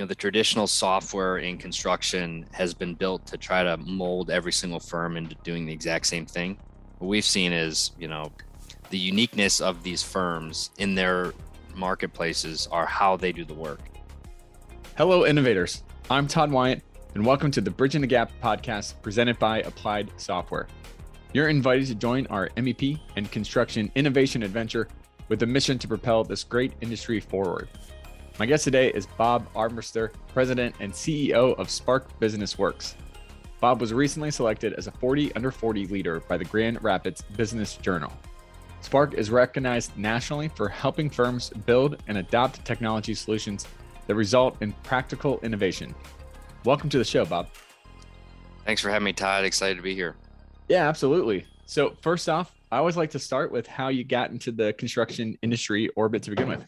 know the traditional software in construction has been built to try to mold every single firm into doing the exact same thing. What we've seen is you know the uniqueness of these firms in their marketplaces are how they do the work. Hello innovators. I'm todd wyatt and welcome to the bridging the gap podcast presented by applied software. You're invited to join our mep and construction innovation adventure with a mission to propel this great industry forward my guest today is Bob Armbruster, President and CEO of Spark Business Works. Bob was recently selected as a 40 under 40 leader by the Grand Rapids Business Journal. Spark is recognized nationally for helping firms build and adopt technology solutions that result in practical innovation. Welcome to the show, Bob. Thanks for having me, Todd. Excited to be here. Yeah, absolutely. So, first off, I always like to start with how you got into the construction industry orbit to begin with.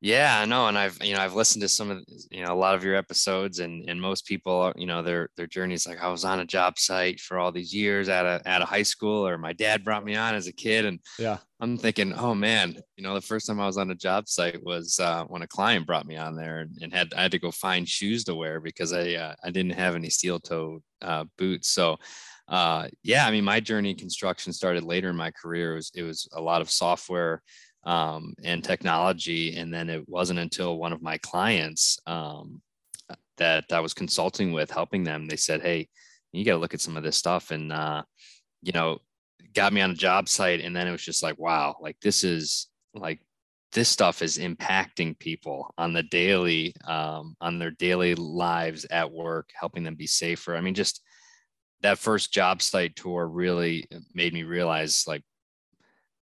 Yeah, I know, and I've you know I've listened to some of you know a lot of your episodes, and and most people you know their their journey is like I was on a job site for all these years at a at a high school, or my dad brought me on as a kid, and yeah, I'm thinking, oh man, you know the first time I was on a job site was uh, when a client brought me on there, and, and, had I had to go find shoes to wear because I uh, I didn't have any steel toe uh, boots, so. Uh, yeah, I mean, my journey in construction started later in my career. It was, it was a lot of software um, and technology. And then it wasn't until one of my clients um, that I was consulting with, helping them, they said, Hey, you got to look at some of this stuff. And, uh, you know, got me on a job site. And then it was just like, wow, like this is like, this stuff is impacting people on the daily, um, on their daily lives at work, helping them be safer. I mean, just that first job site tour really made me realize like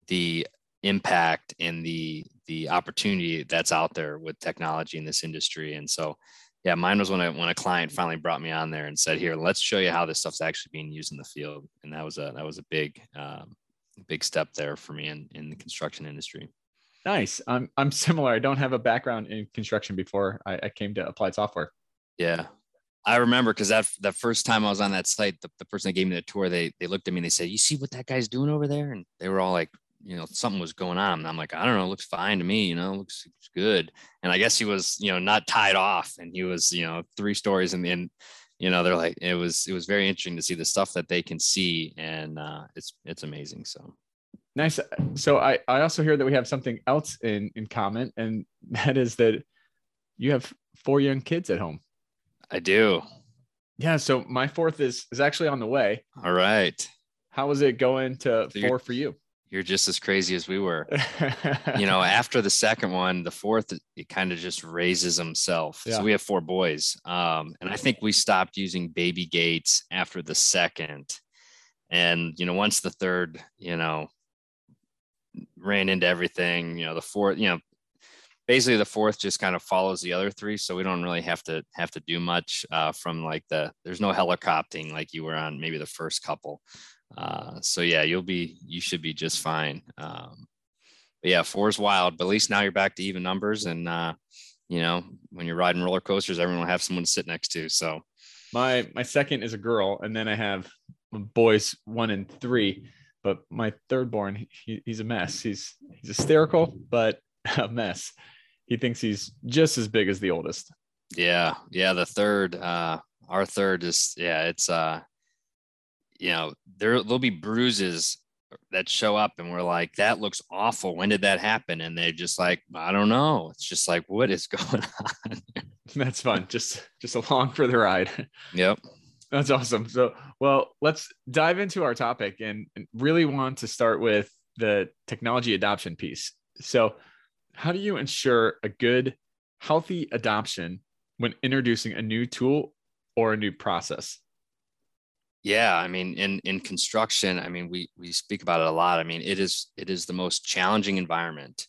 the impact and the the opportunity that's out there with technology in this industry. And so, yeah, mine was when I, when a client finally brought me on there and said, "Here, let's show you how this stuff's actually being used in the field." And that was a that was a big um, big step there for me in in the construction industry. Nice. I'm I'm similar. I don't have a background in construction before I, I came to applied software. Yeah. I remember because that that first time I was on that site, the, the person that gave me the tour, they they looked at me and they said, "You see what that guy's doing over there?" And they were all like, you know something was going on and i'm like i don't know it looks fine to me you know looks, looks good. And i guess he was you know not tied off and he was you know three stories and the end you know they're like it was it was very interesting to see the stuff that they can see and uh it's it's amazing so. Nice so i i also hear that we have something else in in common and that is that you have four young kids at home. I do. Yeah so my fourth is is actually on the way. All right. How is it going to so four for you you're just as crazy as we were. you know, after the second one, the fourth, it kind of just raises himself. Yeah. So we have four boys. Um, and I think we stopped using baby gates after the second. And, you know, once the third, you know, ran into everything, you know, the fourth, you know, basically the fourth just kind of follows the other three. So we don't really have to have to do much uh, from like the, there's no helicoptering like you were on maybe the first couple. Uh, so yeah, you'll be you should be just fine. Um, but yeah, four is wild, but at least now you're back to even numbers, and uh, you know when you're riding roller coasters, everyone will have someone to sit next to. So my my second is a girl, and then I have boys one and three. But my third born, he, he's a mess. He's he's hysterical, but a mess. He thinks he's just as big as the oldest. Yeah, yeah. The third, uh, our third is yeah. It's uh, you know, there there'll be bruises that show up and we're like, that looks awful. When did that happen? And they're just like, I don't know. It's just like, what is going on? That's fun. Just just along for the ride. Yep. That's awesome. So, well, let's dive into our topic and really want to start with the technology adoption piece. So, how do you ensure a good, healthy adoption when introducing a new tool or a new process? Yeah, I mean, in in construction, I mean, we we speak about it a lot. I mean, it is it is the most challenging environment.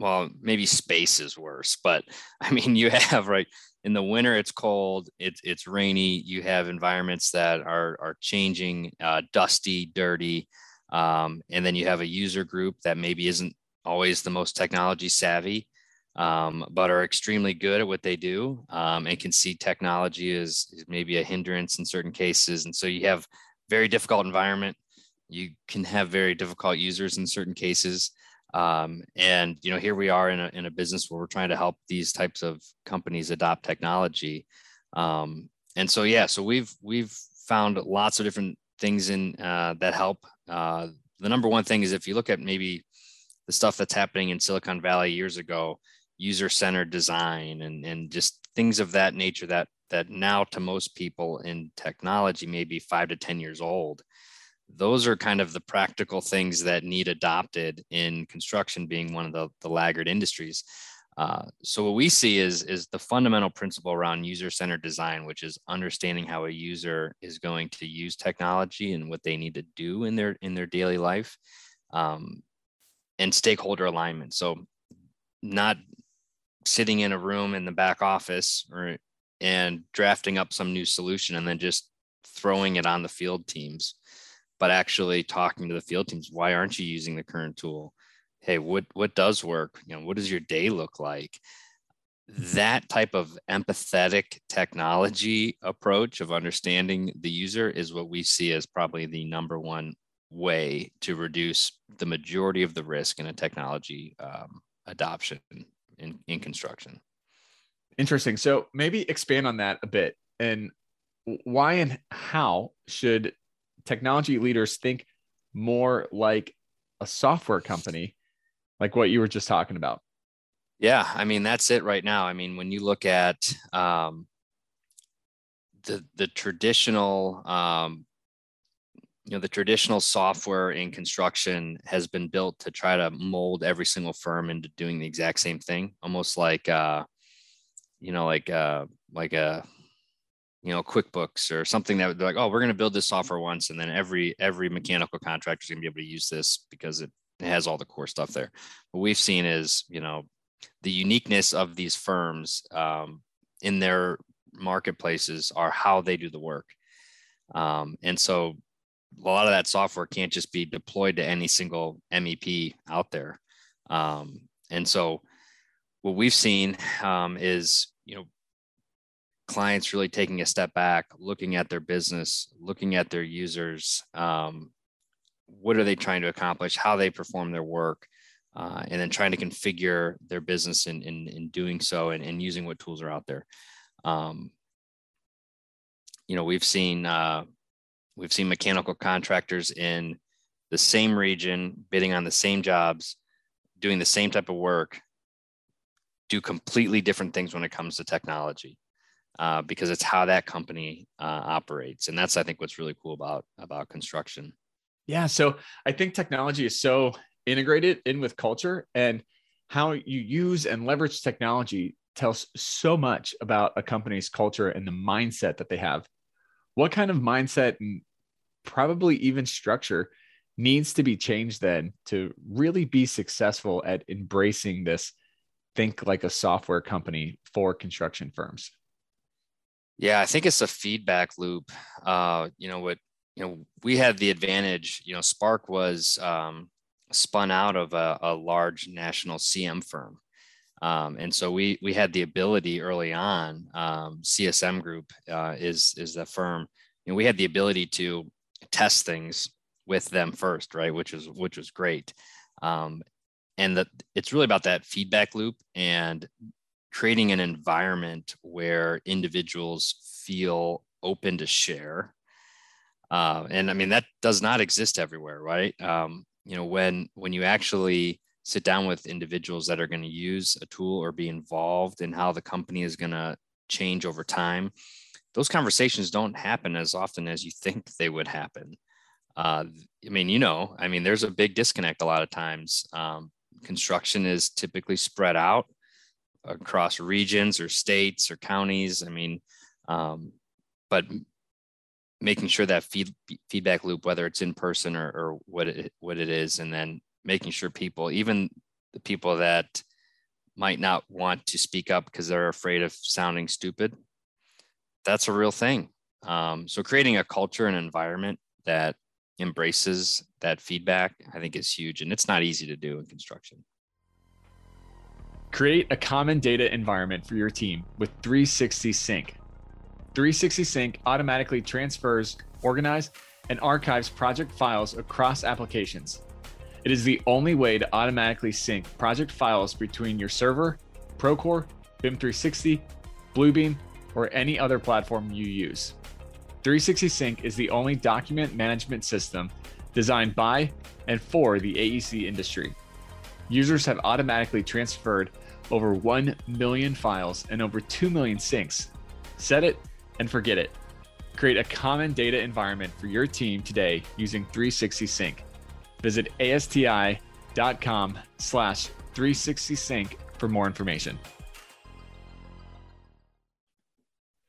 Well, maybe space is worse, but I mean, you have right in the winter it's cold, it's it's rainy. You have environments that are are changing, uh, dusty, dirty, um, and then you have a user group that maybe isn't always the most technology savvy um, but are extremely good at what they do um, and can see technology as, maybe a hindrance in certain cases. And so you have very difficult environment. You can have very difficult users in certain cases. Um, and you know, here we are in a in a business where we're trying to help these types of companies adopt technology. Um, and so yeah, so we've we've found lots of different things in uh, that help. Uh, the number one thing is if you look at maybe the stuff that's happening in Silicon Valley years ago, user-centered design and and just things of that nature that that now to most people in technology may be five to ten years old those are kind of the practical things that need adopted in construction being one of the, the laggard industries. Uh, so what we see is is the fundamental principle around user-centered design which is understanding how a user is going to use technology and what they need to do in their in their daily life um, and stakeholder alignment. So not sitting in a room in the back office or and drafting up some new solution and then just throwing it on the field teams but actually talking to the field teams why aren't you using the current tool? Hey what what does work? You know what does your day look like? That type of empathetic technology approach of understanding the user is what we see as probably the number one way to reduce the majority of the risk in a technology um, adoption in, in construction interesting so maybe expand on that a bit and why and how should technology leaders think more like a software company, like what you were just talking about? Yeah, I mean that's it right now. I mean, when you look at um, the the traditional, um, you know, the traditional software in construction has been built to try to mold every single firm into doing the exact same thing, almost like, uh, you know, like uh, like a you know quickbooks or something that they're like oh we're going to build this software once and then every every mechanical contractor is going to be able to use this because it, has all the core stuff there. What we've seen is you know the uniqueness of these firms um, in their marketplaces are how they do the work. Um, and so a lot of that software can't just be deployed to any single mep out there um, and so what we've seen um, is you know clients really taking a step back, looking at their business, looking at their users, um, what are they trying to accomplish, how they perform their work, uh, and then trying to configure their business in, in, in doing so and, and using what tools are out there. Um, you know, we've seen uh, we've seen mechanical contractors in the same region bidding on the same jobs, doing the same type of work, do completely different things when it comes to technology uh, because it's how that company uh, operates, and that's I think what's really cool about about construction. Yeah, so I think technology is so integrated in with culture, and how you use and leverage technology tells so much about a company's culture and the mindset that they have. What kind of mindset and probably even structure needs to be changed then to really be successful at embracing this think like a software company for construction firms? Yeah, I think it's a feedback loop. Uh, you know what? You know, we had the advantage. You know, Spark was um, spun out of a, a large national CM firm, um, and so we we had the ability early on. Um, CSM Group uh, is is the firm. Know, we had the ability to test things with them first, right? Which was which was great. Um, and that it's really about that feedback loop and creating an environment where individuals feel open to share. Uh, and I mean that does not exist everywhere, right? Um, you know, when when you actually sit down with individuals that are going to use a tool or be involved in how the company is going to change over time, those conversations don't happen as often as you think they would happen. Uh, I mean, you know, I mean, there's a big disconnect a lot of times. Um, construction is typically spread out across regions or states or counties. I mean, um, but making sure that feed, feedback loop, whether it's in person or, or what it what it is, and then making sure people, even the people that might not want to speak up because they're afraid of sounding stupid, that's a real thing. Um, so creating a culture and environment that embraces that feedback, I think is huge, and it's not easy to do in construction. Create a common data environment for your team with 360 Sync. 360 Sync automatically transfers, organizes, and archives project files across applications. It is the only way to automatically sync project files between your server, Procore, BIM 360, Bluebeam, or any other platform you use. 360 Sync is the only document management system designed by and for the AEC industry. Users have automatically transferred over 1 million files and over 2 million syncs. Set it and forget it. Create a common data environment for your team today using 360 Sync. Visit asti.com slash 360 sync for more information.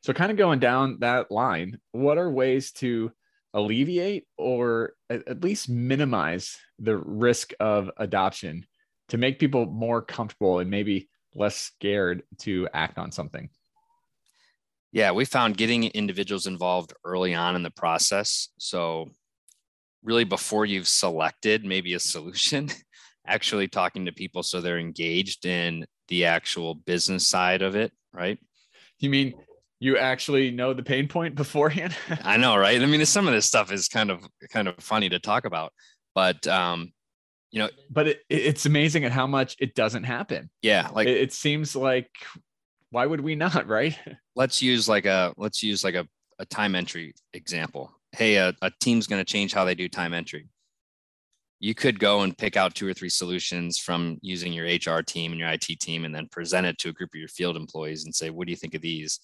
So, kind of going down that line, what are ways to alleviate or at least minimize the risk of adoption to make people more comfortable and maybe less scared to act on something? Yeah, we found getting individuals involved early on in the process. So, really, before you've selected maybe a solution, actually talking to people so they're engaged in the actual business side of it, right? You mean you actually know the pain point beforehand? I know, right? I mean, some of this stuff is kind of kind of funny to talk about, but um, you know, but it, it's amazing at how much it doesn't happen. Yeah, like it, it seems like why would we not, right? let's use like a let's use like a, a time entry example. Hey, a, a team's going to change how they do time entry. You could go and pick out two or three solutions from using your HR team and your IT team and then present it to a group of your field employees and say, what do you think of these?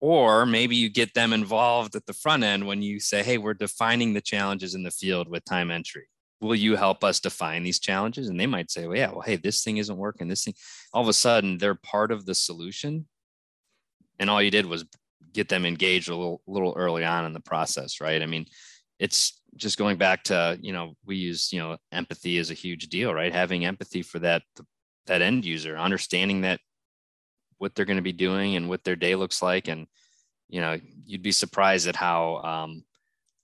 Or maybe you get them involved at the front end when you say, hey, we're defining the challenges in the field with time entry. Will you help us define these challenges? And they might say, well, yeah, well, hey, this thing isn't working. This thing, all of a sudden, they're part of the solution and all you did was get them engaged a little, little early on in the process, right? I mean, it's just going back to you know we use you know empathy is a huge deal, right? Having empathy for that that end user, understanding that what they're going to be doing and what their day looks like, and you know you'd be surprised at how um,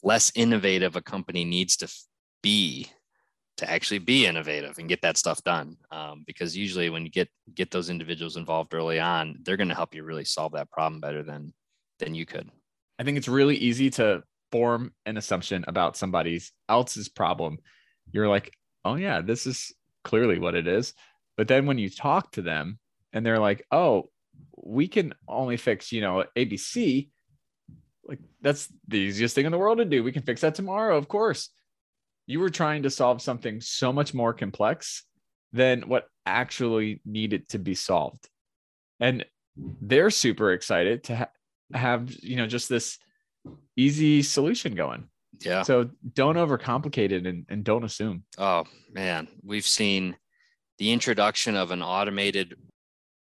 less innovative a company needs to be to actually be innovative and get that stuff done. Um, because usually when you get get those individuals involved early on, they're going to help you really solve that problem better than than you could. I think it's really easy to form an assumption about somebody else's problem. You're like, oh yeah, this is clearly what it is. But then when you talk to them and they're like, oh, we can only fix, you know, ABC, like that's the easiest thing in the world to do. We can fix that tomorrow, of course you were trying to solve something so much more complex than what actually needed to be solved. And they're super excited to have, you know, just this easy solution going. Yeah. So don't overcomplicate it and, and don't assume. Oh, man. We've seen the introduction of an automated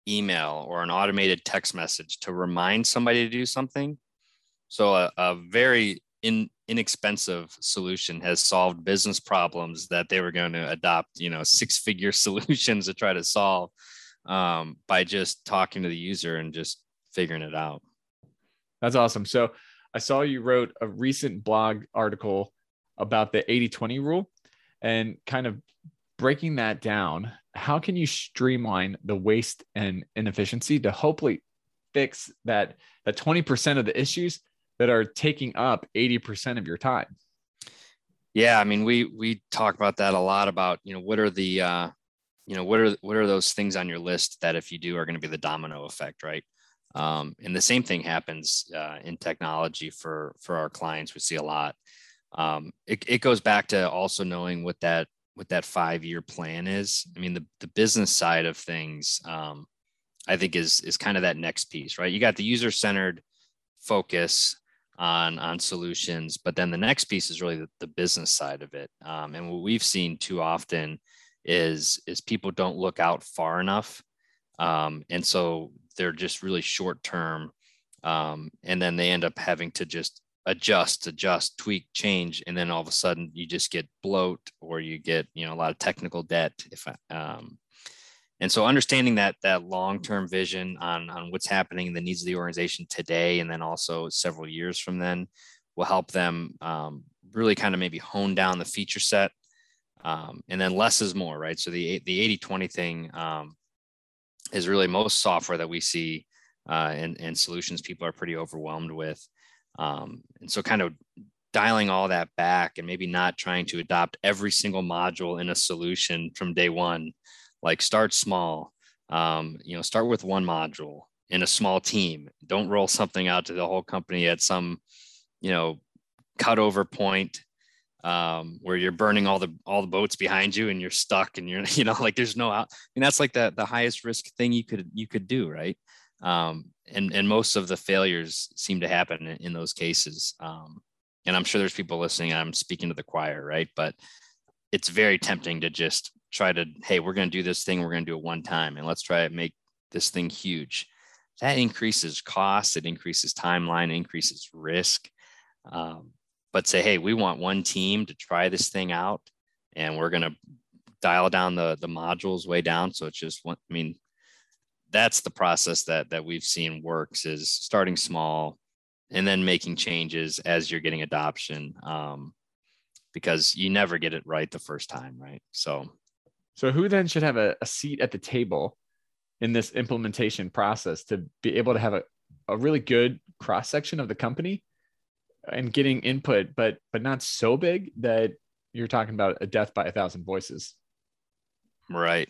email or an automated text message to remind somebody to do something. So a, a very in inexpensive solution has solved business problems that they were going to adopt, you know, six figure solutions to try to solve um, by just talking to the user and just figuring it out. That's awesome. So I saw you wrote a recent blog article about the 80 20 rule and kind of breaking that down. How can you streamline the waste and inefficiency to hopefully fix that, that 20% of the issues that are taking up 80% of your time. Yeah, I mean, we we talk about that a lot about, you know, what are the uh, you know, what are what are those things on your list that if you do are going to be the domino effect, right? Um, and the same thing happens uh, in technology for for our clients. We see a lot. Um, it, it goes back to also knowing what that what that five year plan is. I mean, the the business side of things, um, I think is is kind of that next piece, right? You got the user centered focus on on solutions but then the next piece is really the, the business side of it um, and what we've seen too often is is people don't look out far enough um, and so they're just really short term um, and then they end up having to just adjust adjust tweak change and then all of a sudden you just get bloat or you get you know a lot of technical debt if um, and so understanding that that long-term vision on, on what's happening in the needs of the organization today and then also several years from then will help them um, really kind of maybe hone down the feature set um, and then less is more right? So the the 80-20 thing um, is really most software that we see uh, and, and solutions people are pretty overwhelmed with. Um, and so kind of dialing all that back and maybe not trying to adopt every single module in a solution from day one like start small um, you know start with one module in a small team. Don't roll something out to the whole company at some you know cutover point um, where you're burning all the all the boats behind you and you're stuck and you're you know like there's no out. I mean that's like the the highest risk thing you could you could do right? Um, and and most of the failures seem to happen in, in those cases. Um, and I'm sure there's people listening I'm speaking to the choir right? But it's very tempting to just try to hey we're going to do this thing we're going to do it one time and let's try to make this thing huge. That increases cost it increases timeline increases risk. Um, but say, hey, we want one team to try this thing out, and we're going to dial down the the modules way down. So it's just one. I mean, that's the process that that we've seen works is starting small, and then making changes as you're getting adoption. Um, because you never get it right the first time, right? So, so who then should have a, a seat at the table in this implementation process to be able to have a, a really good cross section of the company and getting input, but but not so big that you're talking about a death by a thousand voices. Right.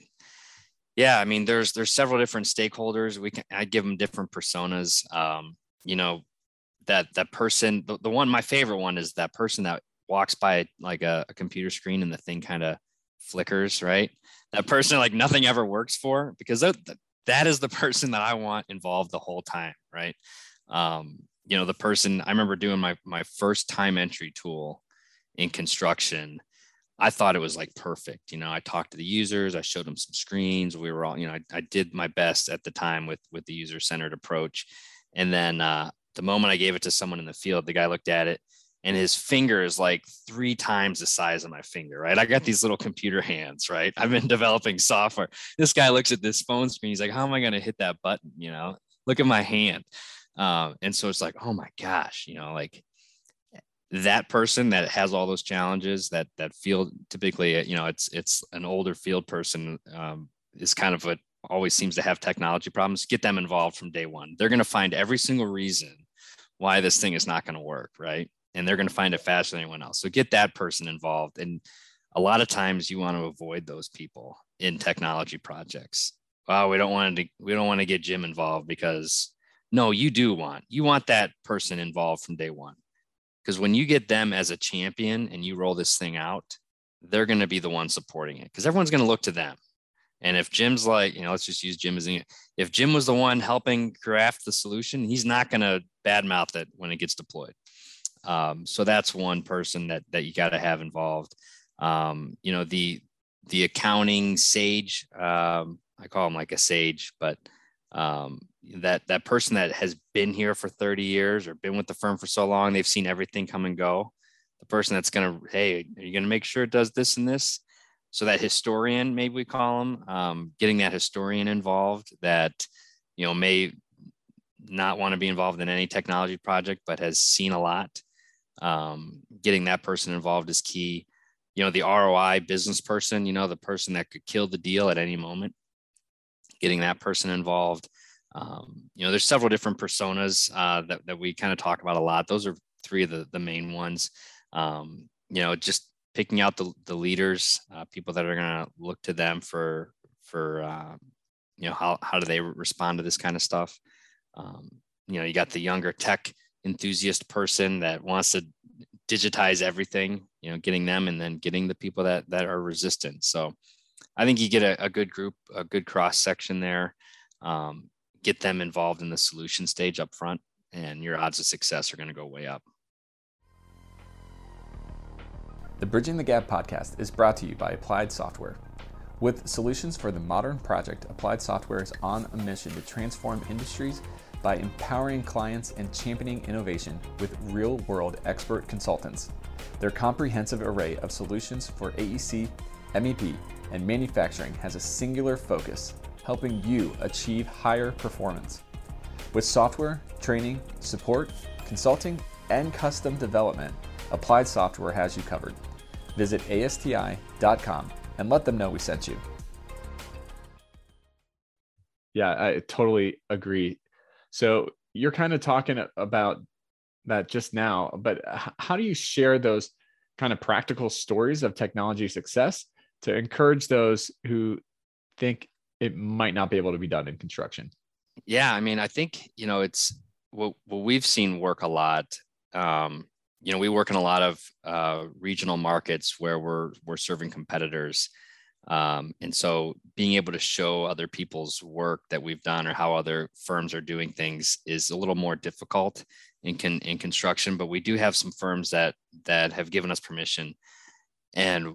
Yeah, I mean, there's there's several different stakeholders. We can I give them different personas. Um, you know, that that person, the, the one my favorite one is that person that walks by like a, a computer screen and the thing kind of flickers, right? That person like nothing ever works for because that that is the person that I want involved the whole time, right? Um, you know the person i remember doing my my first time entry tool in construction i thought it was like perfect you know i talked to the users i showed them some screens we were all you know i, I did my best at the time with with the user centered approach and then uh, the moment i gave it to someone in the field the guy looked at it and his finger is like three times the size of my finger, right? I got these little computer hands, right? I've been developing software. This guy looks at this phone screen. He's like, how am I going to hit that button? You know, look at my hand. Um, and so it's like, oh my gosh, you know, like that person that has all those challenges that that field typically, you know, it's it's an older field person um, is kind of what always seems to have technology problems. Get them involved from day one. They're going to find every single reason why this thing is not going to work, right? And they're going to find it faster than anyone else. So get that person involved. And a lot of times you want to avoid those people in technology projects. Wow, we don't want to we don't want to get Jim involved because no, you do want, you want that person involved from day one. Because when you get them as a champion and you roll this thing out, they're going to be the one supporting it because everyone's going to look to them. And if Jim's like, you know, let's just use Jim as if Jim was the one helping craft the solution, he's not going to badmouth it when it gets deployed. Um, so that's one person that that you got to have involved. Um, you know, the the accounting sage, um, I call him like a sage, but um, that that person that has been here for 30 years or been with the firm for so long they've seen everything come and go. The person that's going to hey are you going to make sure it does this and this? So that historian maybe we call them um, getting that historian involved that you know may not want to be involved in any technology project but has seen a lot um, getting that person involved is key. You know the roi business person you know the person that could kill the deal at any moment getting that person involved um, you know, there's several different personas uh, that, that we kind of talk about a lot. Those are three of the, the main ones. Um, you know, just picking out the, the leaders, uh, people that are going to look to them for, for, uh, you know, how, how do they respond to this kind of stuff? Um, you know, you got the younger tech enthusiast person that wants to digitize everything, you know, getting them and then getting the people that, that are resistant. So I think you get a, a good group, a good cross section there. Um, get them involved in the solution stage up front, and your odds of success are going to go way up. The Bridging the Gap podcast is brought to you by Applied Software. With solutions for the modern project, Applied Software is on a mission to transform industries by empowering clients and championing innovation with real world expert consultants. Their comprehensive array of solutions for AEC, MEP, and manufacturing has a singular focus helping you achieve higher performance. With software, training, support, consulting, and custom development, Applied Software has you covered. Visit ASTI.com and let them know we sent you. Yeah, I totally agree. So you're kind of talking about that just now, but how do you share those kind of practical stories of technology success to encourage those who think it might not be able to be done in construction? Yeah, I mean, I think you know it's what what we've seen work a lot. Um, you know, we work in a lot of uh, regional markets where we're we're serving competitors, um, and so being able to show other people's work that we've done or how other firms are doing things is a little more difficult in con, in construction. But we do have some firms that that have given us permission, and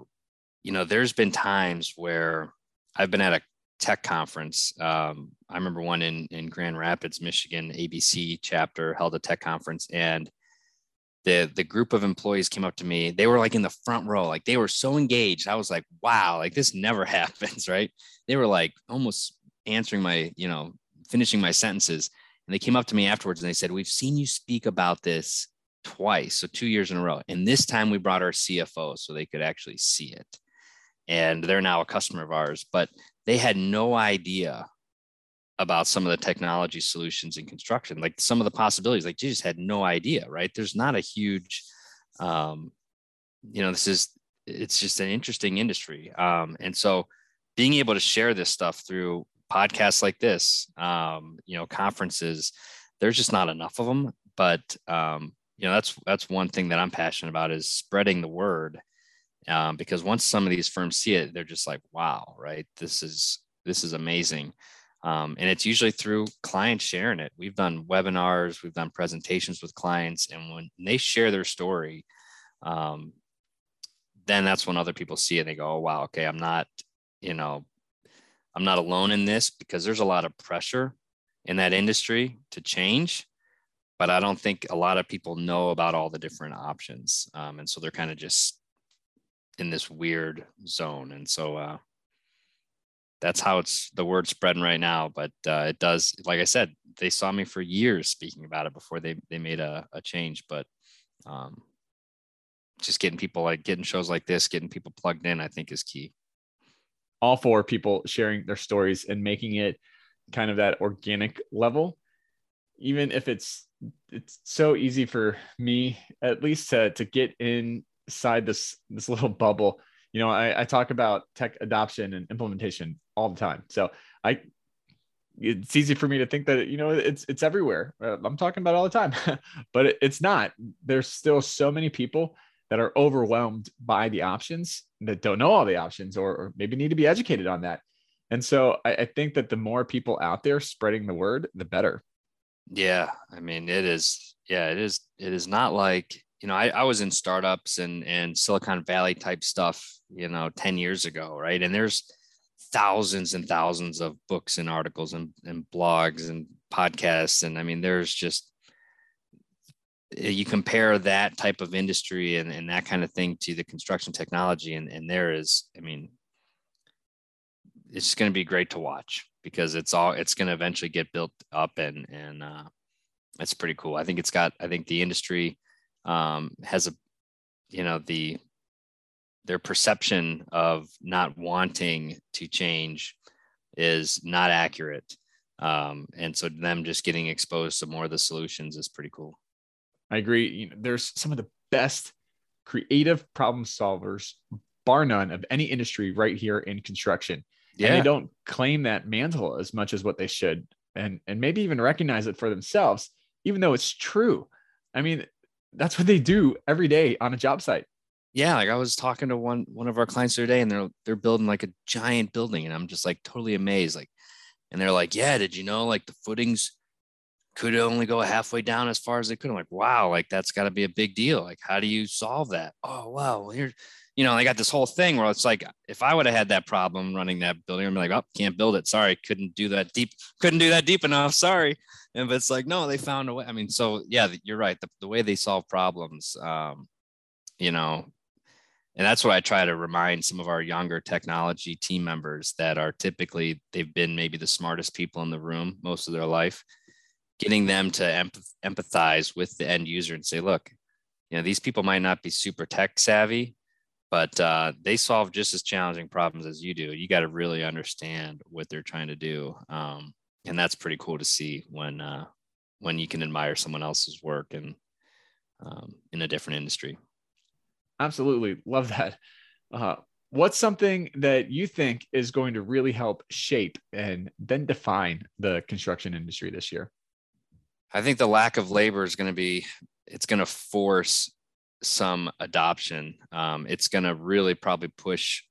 you know, there's been times where I've been at a tech conference. Um, I remember one in in Grand Rapids, Michigan. ABC chapter held a tech conference, and the the group of employees came up to me. They were like in the front row, like they were so engaged. I was like, wow, like this never happens, right? They were like almost answering my, you know, finishing my sentences. And they came up to me afterwards and they said, We've seen you speak about this twice, so two years in a row. And this time we brought our CFO so they could actually see it. And they're now a customer of ours. But they had no idea about some of the technology solutions in construction, like some of the possibilities. Like they just had no idea, right? There's not a huge, um, you know, this is it's just an interesting industry, um, and so being able to share this stuff through podcasts like this, um, you know, conferences, there's just not enough of them. But um, you know, that's that's one thing that I'm passionate about is spreading the word um, because once some of these firms see it, they're just like, wow, right? This is this is amazing. Um, and it's usually through clients sharing it. We've done webinars, we've done presentations with clients, and when they share their story, um, then that's when other people see it. And they go, "Oh wow, okay, I'm not, you know, I'm not alone in this because there's a lot of pressure in that industry to change." But I don't think a lot of people know about all the different options, um, and so they're kind of just in this weird zone. And so uh, that's how it's the word spreading right now. But uh, it does, like I said, they saw me for years speaking about it before they they made a, a change. But um, just getting people like getting shows like this, getting people plugged in, I think is key. All four people sharing their stories and making it kind of that organic level, even if it's it's so easy for me at least to to get in inside this this little bubble. You know I, I talk about tech adoption and implementation all the time. So i it's easy for me to think that you know it's it's everywhere. Uh, i'm talking about all the time but it, it's not. There's still so many people that are overwhelmed by the options that don't know all the options or, or maybe need to be educated on that. And so I, I think that the more people out there spreading the word the better. Yeah i mean it is yeah it is it is not like you know, I, I was in startups and and Silicon Valley type stuff, you know, 10 years ago, right? And there's thousands and thousands of books and articles and, and blogs and podcasts. And I mean, there's just eh, you compare that type of industry and, and that kind of thing to the construction technology, and, and there is, I mean, it's going to be great to watch because it's all it's going to eventually get built up and and uh, it's pretty cool. I think it's got I think the industry um, has a you know the their perception of not wanting to change is not accurate. Um, and so them just getting exposed to more of the solutions is pretty cool. I agree. You know, there's some of the best creative problem solvers bar none of any industry right here in construction. Yeah. and they don't claim that mantle as much as what they should and and maybe even recognize it for themselves even though it's true. I mean that's what they do every day on a job site. Yeah, like I was talking to one one of our clients the other day, and they're they're building like a giant building, and I'm just like totally amazed. Like, and they're like, "Yeah, did you know like the footings could only go halfway down as far as they could?" I'm like, "Wow, like that's got to be a big deal. Like, how do you solve that?" Oh, wow, well, here, you know, they got this whole thing where it's like, if I would have had that problem running that building, I'm like, "Oh, can't build it. Sorry, couldn't do that deep, couldn't do that deep enough. Sorry." and but it's like no they found a way i mean so yeah you're right the, the way they solve problems um, you know and that's what i try to remind some of our younger technology team members that are typically they've been maybe the smartest people in the room most of their life getting them to empath- empathize with the end user and say look you know these people might not be super tech savvy but uh, they solve just as challenging problems as you do you got to really understand what they're trying to do um, and that's pretty cool to see when uh, when you can admire someone else's work and um, in a different industry. Absolutely. Love that. Uh, what's something that you think is going to really help shape and then define the construction industry this year? I think the lack of labor is going to be, it's going to force some adoption. Um, it's going to really probably push,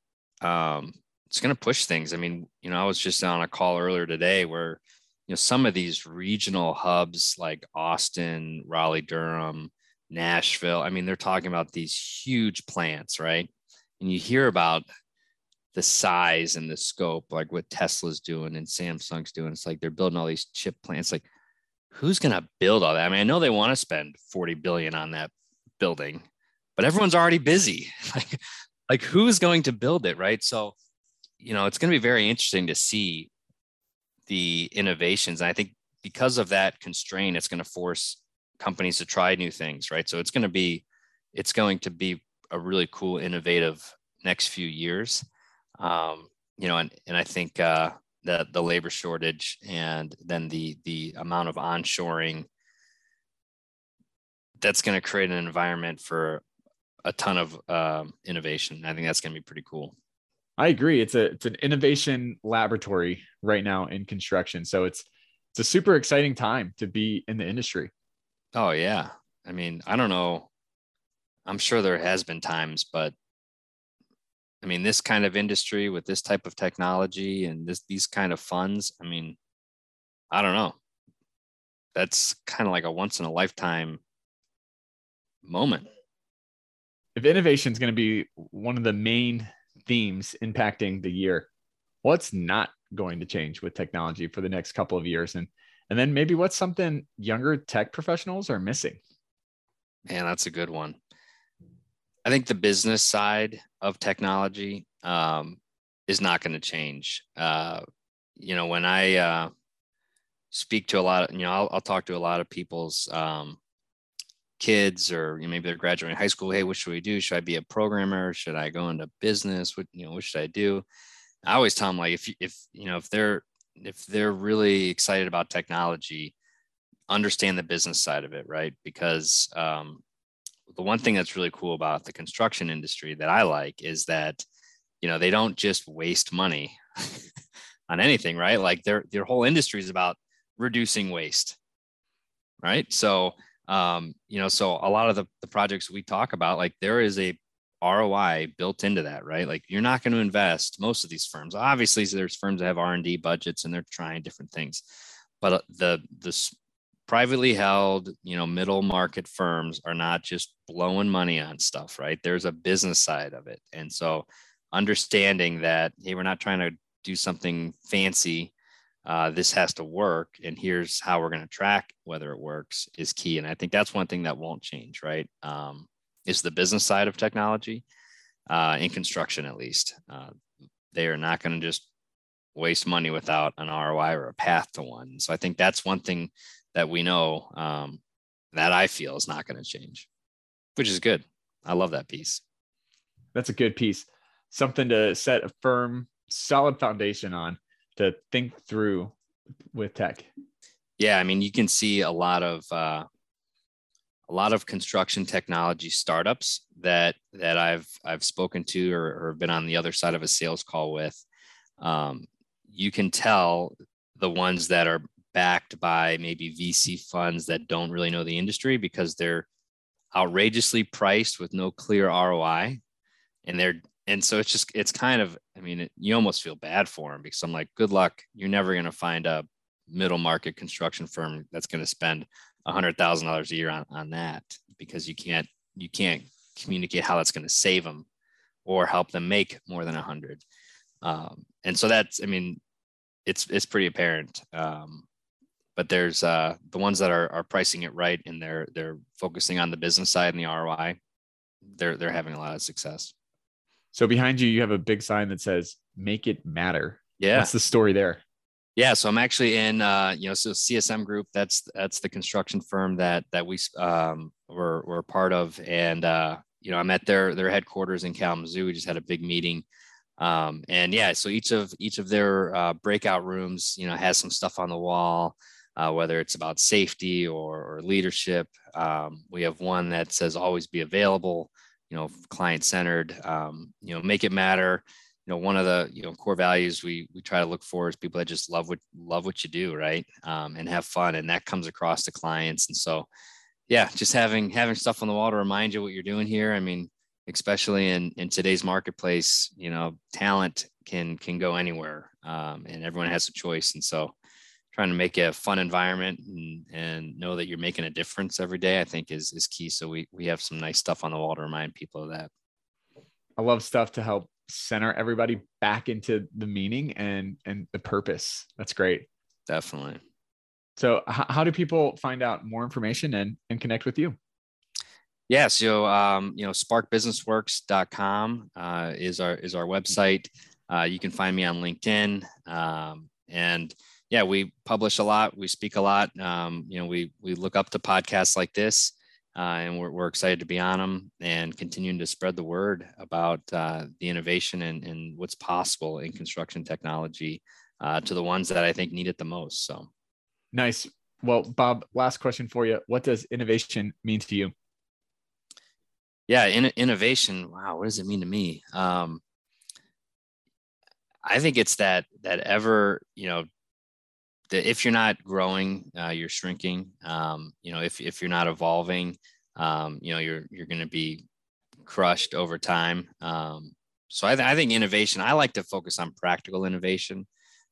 um, it's going to push things. I mean, you know, I was just on a call earlier today where, you know, some of these regional hubs like Austin, Raleigh, Durham, Nashville, I mean, they're talking about these huge plants, right? And you hear about the size and the scope, like what Tesla's doing and Samsung's doing. It's like they're building all these chip plants. Like, who's going to build all that? I mean, I know they want to spend 40 billion on that building, but everyone's already busy. like, like who's going to build it, right? So, you know, it's going to be very interesting to see the innovations. And I think because of that constraint, it's going to force companies to try new things, right? So it's going to be, it's going to be a really cool, innovative next few years. Um, you know, and and I think uh, the the labor shortage and then the the amount of onshoring that's going to create an environment for a ton of um, innovation. I think that's going to be pretty cool. I agree. It's a it's an innovation laboratory right now in construction. So it's it's a super exciting time to be in the industry. Oh yeah. I mean, I don't know. I'm sure there has been times, but I mean, this kind of industry with this type of technology and this these kind of funds, I mean, I don't know. That's kind of like a once in a lifetime moment. If innovation is going to be one of the main themes impacting the year, what's not going to change with technology for the next couple of years? And and then maybe what's something younger tech professionals are missing? Man, that's a good one. I think the business side of technology um, is not going to change. Uh, you know, when I uh, speak to a lot of, you know, I'll, I'll talk to a lot of people's um, kids or you know, maybe they're graduating high school. Hey, what should we do? Should I be a programmer? Should I go into business? What, you know, what should I do? I always tell them like, if, if, you know, if they're, if they're really excited about technology, understand the business side of it, right? Because um, the one thing that's really cool about the construction industry that I like is that, you know, they don't just waste money on anything, right? Like their their whole industry is about reducing waste, right? So, um, you know, so a lot of the, the projects we talk about, like there is a ROI built into that, right? Like you're not going to invest most of these firms. Obviously, there's firms that have R and D budgets and they're trying different things, but uh, the the privately held, you know, middle market firms are not just blowing money on stuff, right? There's a business side of it, and so understanding that hey, we're not trying to do something fancy. Uh, this has to work, and here's how we're going to track whether it works is key. And I think that's one thing that won't change, right? Um, is the business side of technology uh, in construction at least. Uh, they are not going to just waste money without an ROI or a path to one. So I think that's one thing that we know um, that I feel is not going to change, which is good. I love that piece. That's a good piece. Something to set a firm, solid foundation on to think through with tech. Yeah, I mean, you can see a lot of uh, a lot of construction technology startups that that I've I've spoken to or, or been on the other side of a sales call with. Um, you can tell the ones that are backed by maybe VC funds that don't really know the industry because they're outrageously priced with no clear ROI, and they're and so it's just it's kind of I mean it, you almost feel bad for them because I'm like good luck you're never going to find a middle market construction firm that's going to spend hundred thousand dollars a year on, on that because you can't you can't communicate how that's going to save them or help them make more than a hundred. Um, and so that's I mean it's it's pretty apparent. Um, but there's uh, the ones that are, are pricing it right and they're they're focusing on the business side and the ROI. They're they're having a lot of success. So behind you, you have a big sign that says "Make it matter." Yeah, what's the story there? Yeah, so I'm actually in, uh, you know, so CSM Group. That's that's the construction firm that that we um, were were part of, and uh, you know, I'm at their their headquarters in Kalamazoo. We just had a big meeting, um, and yeah, so each of each of their uh, breakout rooms, you know, has some stuff on the wall. uh, whether it's about safety or, or leadership. Um, we have one that says always be available, you know, client centered, um, you know, make it matter. You know, one of the you know core values we we try to look for is people that just love what love what you do, right, um, and have fun, and that comes across to clients. And so, yeah, just having having stuff on the wall to remind you what you're doing here. I mean, especially in in today's marketplace, you know, talent can can go anywhere, um, and everyone has a choice. And so, trying to make a fun environment and, and know that you're making a difference every day, I think is is key. So we we have some nice stuff on the wall to remind people of that. I love stuff to help center everybody back into the meaning and and the purpose. That's great. Definitely. So h- how do people find out more information and and connect with you? Yeah, so um, you know, sparkbusinessworks.com uh, is our is our website. Uh, you can find me on LinkedIn, um, and yeah, we publish a lot. We speak a lot. Um, you know, we we look up to podcasts like this, uh, and we're, we're excited to be on them and continuing to spread the word about uh, the innovation and, and what's possible in construction technology uh, to the ones that I think need it the most. So nice. Well, Bob, last question for you. What does innovation mean to you? Yeah, in, innovation. Wow, what does it mean to me? Um, I think it's that that ever you know that if you're not growing, uh, you're shrinking. Um, you know, if if you're not evolving, um, you know, you're you're going to be crushed over time. Um, so I, th- I, think innovation. I like to focus on practical innovation.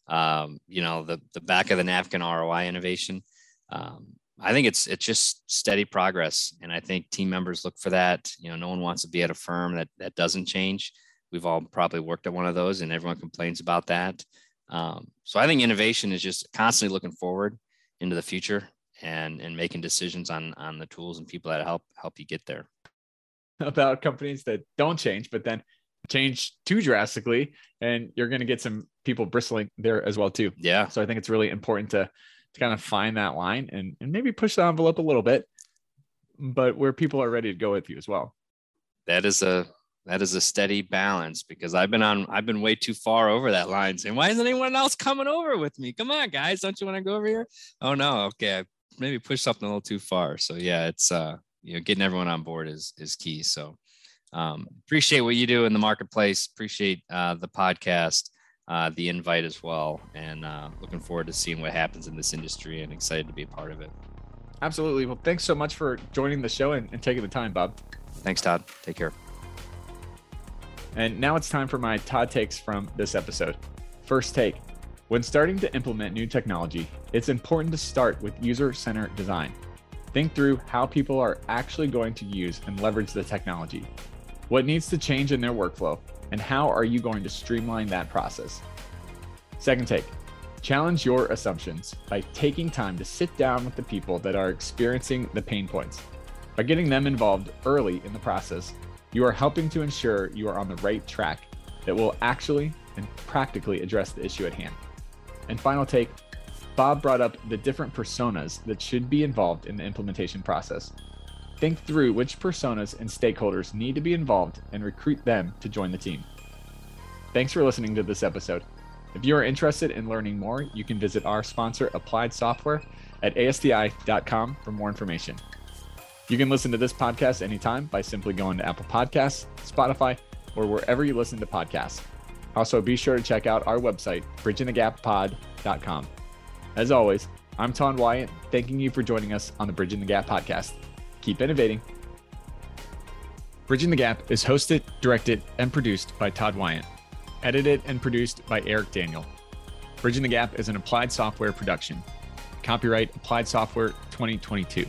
Um, you know, the the back of the napkin ROI innovation. Um, I think it's it's just steady progress, and I think team members look for that. You know, no one wants to be at a firm that that doesn't change. We've all probably worked at one of those, and everyone complains about that. Um, so I think innovation is just constantly looking forward into the future and and making decisions on on the tools and people that help help you get there. About companies that don't change, but then change too drastically, and you're going to get some people bristling there as well too. Yeah. So I think it's really important to to kind of find that line and and maybe push the envelope a little bit, but where people are ready to go with you as well. That is a that is a steady balance because I've been on I've been way too far over that line saying why isn't anyone else coming over with me? Come on, guys, don't you want to go over here? Oh no, okay, I maybe push something a little too far. So yeah, it's uh you know getting everyone on board is is key. So um, appreciate what you do in the marketplace. Appreciate uh, the podcast, uh, the invite as well, and uh, looking forward to seeing what happens in this industry and excited to be a part of it. Absolutely. Well, thanks so much for joining the show and, and taking the time, Bob. Thanks, Todd. Take care. And now it's time for my Todd takes from this episode. First take When starting to implement new technology, it's important to start with user centered design. Think through how people are actually going to use and leverage the technology. What needs to change in their workflow, and how are you going to streamline that process? Second take Challenge your assumptions by taking time to sit down with the people that are experiencing the pain points. By getting them involved early in the process, you are helping to ensure you are on the right track that will actually and practically address the issue at hand. And final take Bob brought up the different personas that should be involved in the implementation process. Think through which personas and stakeholders need to be involved and recruit them to join the team. Thanks for listening to this episode. If you are interested in learning more, you can visit our sponsor, Applied Software, at asdi.com for more information. You can listen to this podcast anytime by simply going to Apple Podcasts, Spotify, or wherever you listen to podcasts. Also, be sure to check out our website, bridgingthegappod.com. As always, I'm Todd Wyatt, thanking you for joining us on the Bridging the Gap podcast. Keep innovating. Bridging the Gap is hosted, directed, and produced by Todd Wyatt, edited and produced by Eric Daniel. Bridging the Gap is an applied software production. Copyright Applied Software 2022.